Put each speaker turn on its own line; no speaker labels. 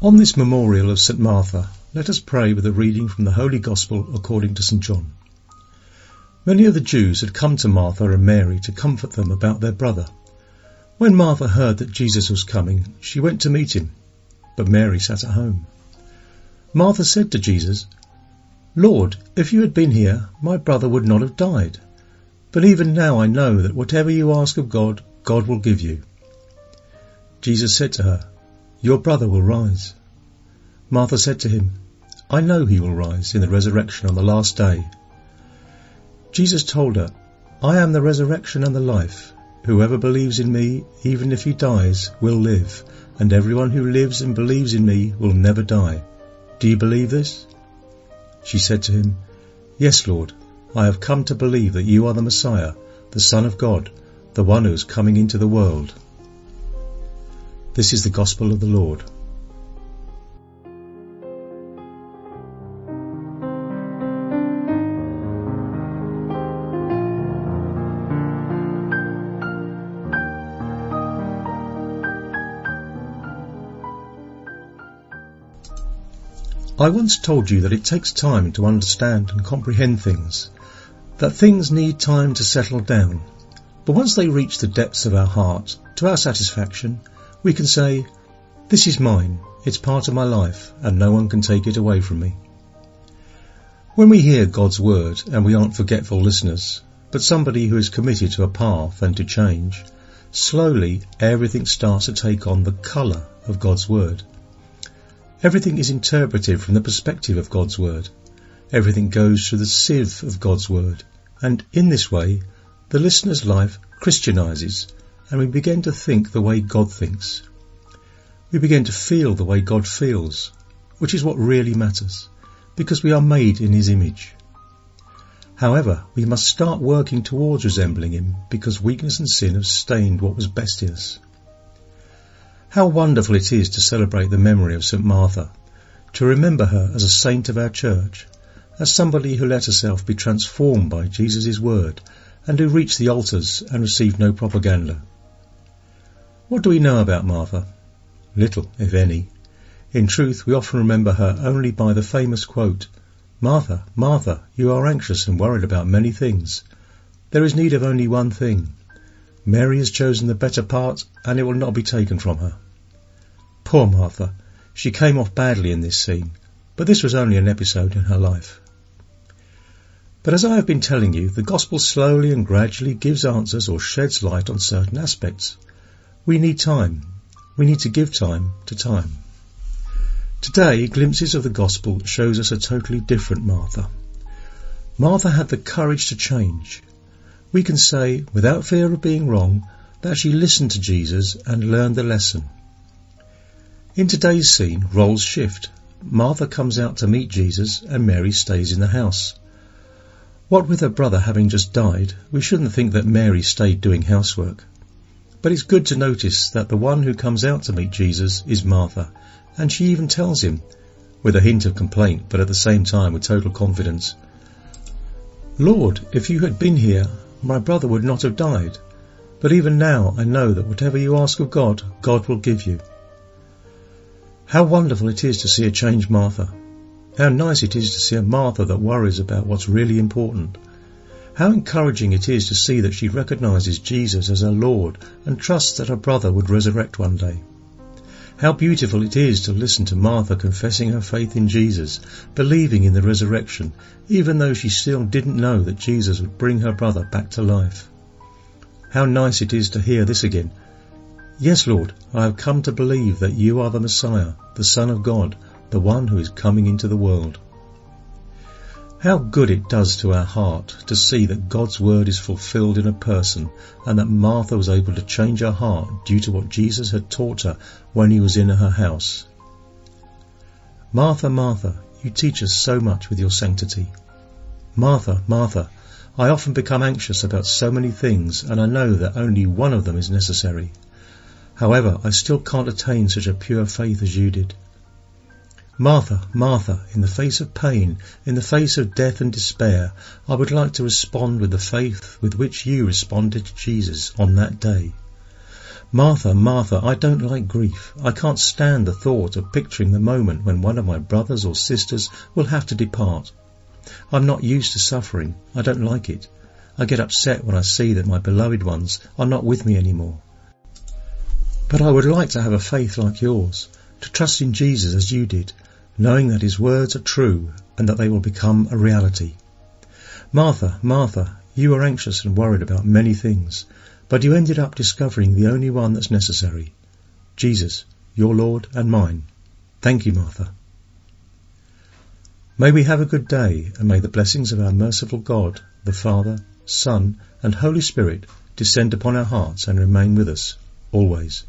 On this memorial of St. Martha, let us pray with a reading from the Holy Gospel according to St. John. Many of the Jews had come to Martha and Mary to comfort them about their brother. When Martha heard that Jesus was coming, she went to meet him, but Mary sat at home. Martha said to Jesus, Lord, if you had been here, my brother would not have died. But even now I know that whatever you ask of God, God will give you. Jesus said to her, your brother will rise. Martha said to him, I know he will rise in the resurrection on the last day. Jesus told her, I am the resurrection and the life. Whoever believes in me, even if he dies, will live, and everyone who lives and believes in me will never die. Do you believe this? She said to him, Yes, Lord, I have come to believe that you are the Messiah, the Son of God, the one who is coming into the world. This is the gospel of the Lord. I once told you that it takes time to understand and comprehend things, that things need time to settle down, but once they reach the depths of our heart, to our satisfaction, we can say, This is mine, it's part of my life, and no one can take it away from me. When we hear God's word and we aren't forgetful listeners, but somebody who is committed to a path and to change, slowly everything starts to take on the colour of God's word. Everything is interpreted from the perspective of God's word. Everything goes through the sieve of God's word. And in this way, the listener's life Christianizes and we begin to think the way God thinks. We begin to feel the way God feels, which is what really matters, because we are made in His image. However, we must start working towards resembling Him because weakness and sin have stained what was best in us. How wonderful it is to celebrate the memory of St. Martha, to remember her as a saint of our church, as somebody who let herself be transformed by Jesus' word and who reached the altars and received no propaganda. What do we know about Martha? Little, if any. In truth, we often remember her only by the famous quote, Martha, Martha, you are anxious and worried about many things. There is need of only one thing. Mary has chosen the better part, and it will not be taken from her. Poor Martha. She came off badly in this scene, but this was only an episode in her life. But as I have been telling you, the Gospel slowly and gradually gives answers or sheds light on certain aspects. We need time. We need to give time to time. Today, Glimpses of the Gospel shows us a totally different Martha. Martha had the courage to change. We can say, without fear of being wrong, that she listened to Jesus and learned the lesson. In today's scene, roles shift. Martha comes out to meet Jesus and Mary stays in the house. What with her brother having just died, we shouldn't think that Mary stayed doing housework. But it's good to notice that the one who comes out to meet Jesus is Martha, and she even tells him, with a hint of complaint, but at the same time with total confidence, Lord, if you had been here, my brother would not have died. But even now I know that whatever you ask of God, God will give you. How wonderful it is to see a changed Martha. How nice it is to see a Martha that worries about what's really important how encouraging it is to see that she recognizes Jesus as her Lord and trusts that her brother would resurrect one day. How beautiful it is to listen to Martha confessing her faith in Jesus, believing in the resurrection, even though she still didn't know that Jesus would bring her brother back to life. How nice it is to hear this again. Yes, Lord, I have come to believe that you are the Messiah, the Son of God, the one who is coming into the world. How good it does to our heart to see that God's word is fulfilled in a person and that Martha was able to change her heart due to what Jesus had taught her when he was in her house. Martha, Martha, you teach us so much with your sanctity. Martha, Martha, I often become anxious about so many things and I know that only one of them is necessary. However, I still can't attain such a pure faith as you did. Martha, Martha, in the face of pain, in the face of death and despair, I would like to respond with the faith with which you responded to Jesus on that day. Martha, Martha, I don't like grief. I can't stand the thought of picturing the moment when one of my brothers or sisters will have to depart. I'm not used to suffering. I don't like it. I get upset when I see that my beloved ones are not with me anymore. But I would like to have a faith like yours, to trust in Jesus as you did, knowing that his words are true and that they will become a reality. Martha, Martha, you are anxious and worried about many things, but you ended up discovering the only one that's necessary Jesus, your Lord and mine. Thank you, Martha. May we have a good day, and may the blessings of our merciful God, the Father, Son, and Holy Spirit descend upon our hearts and remain with us always.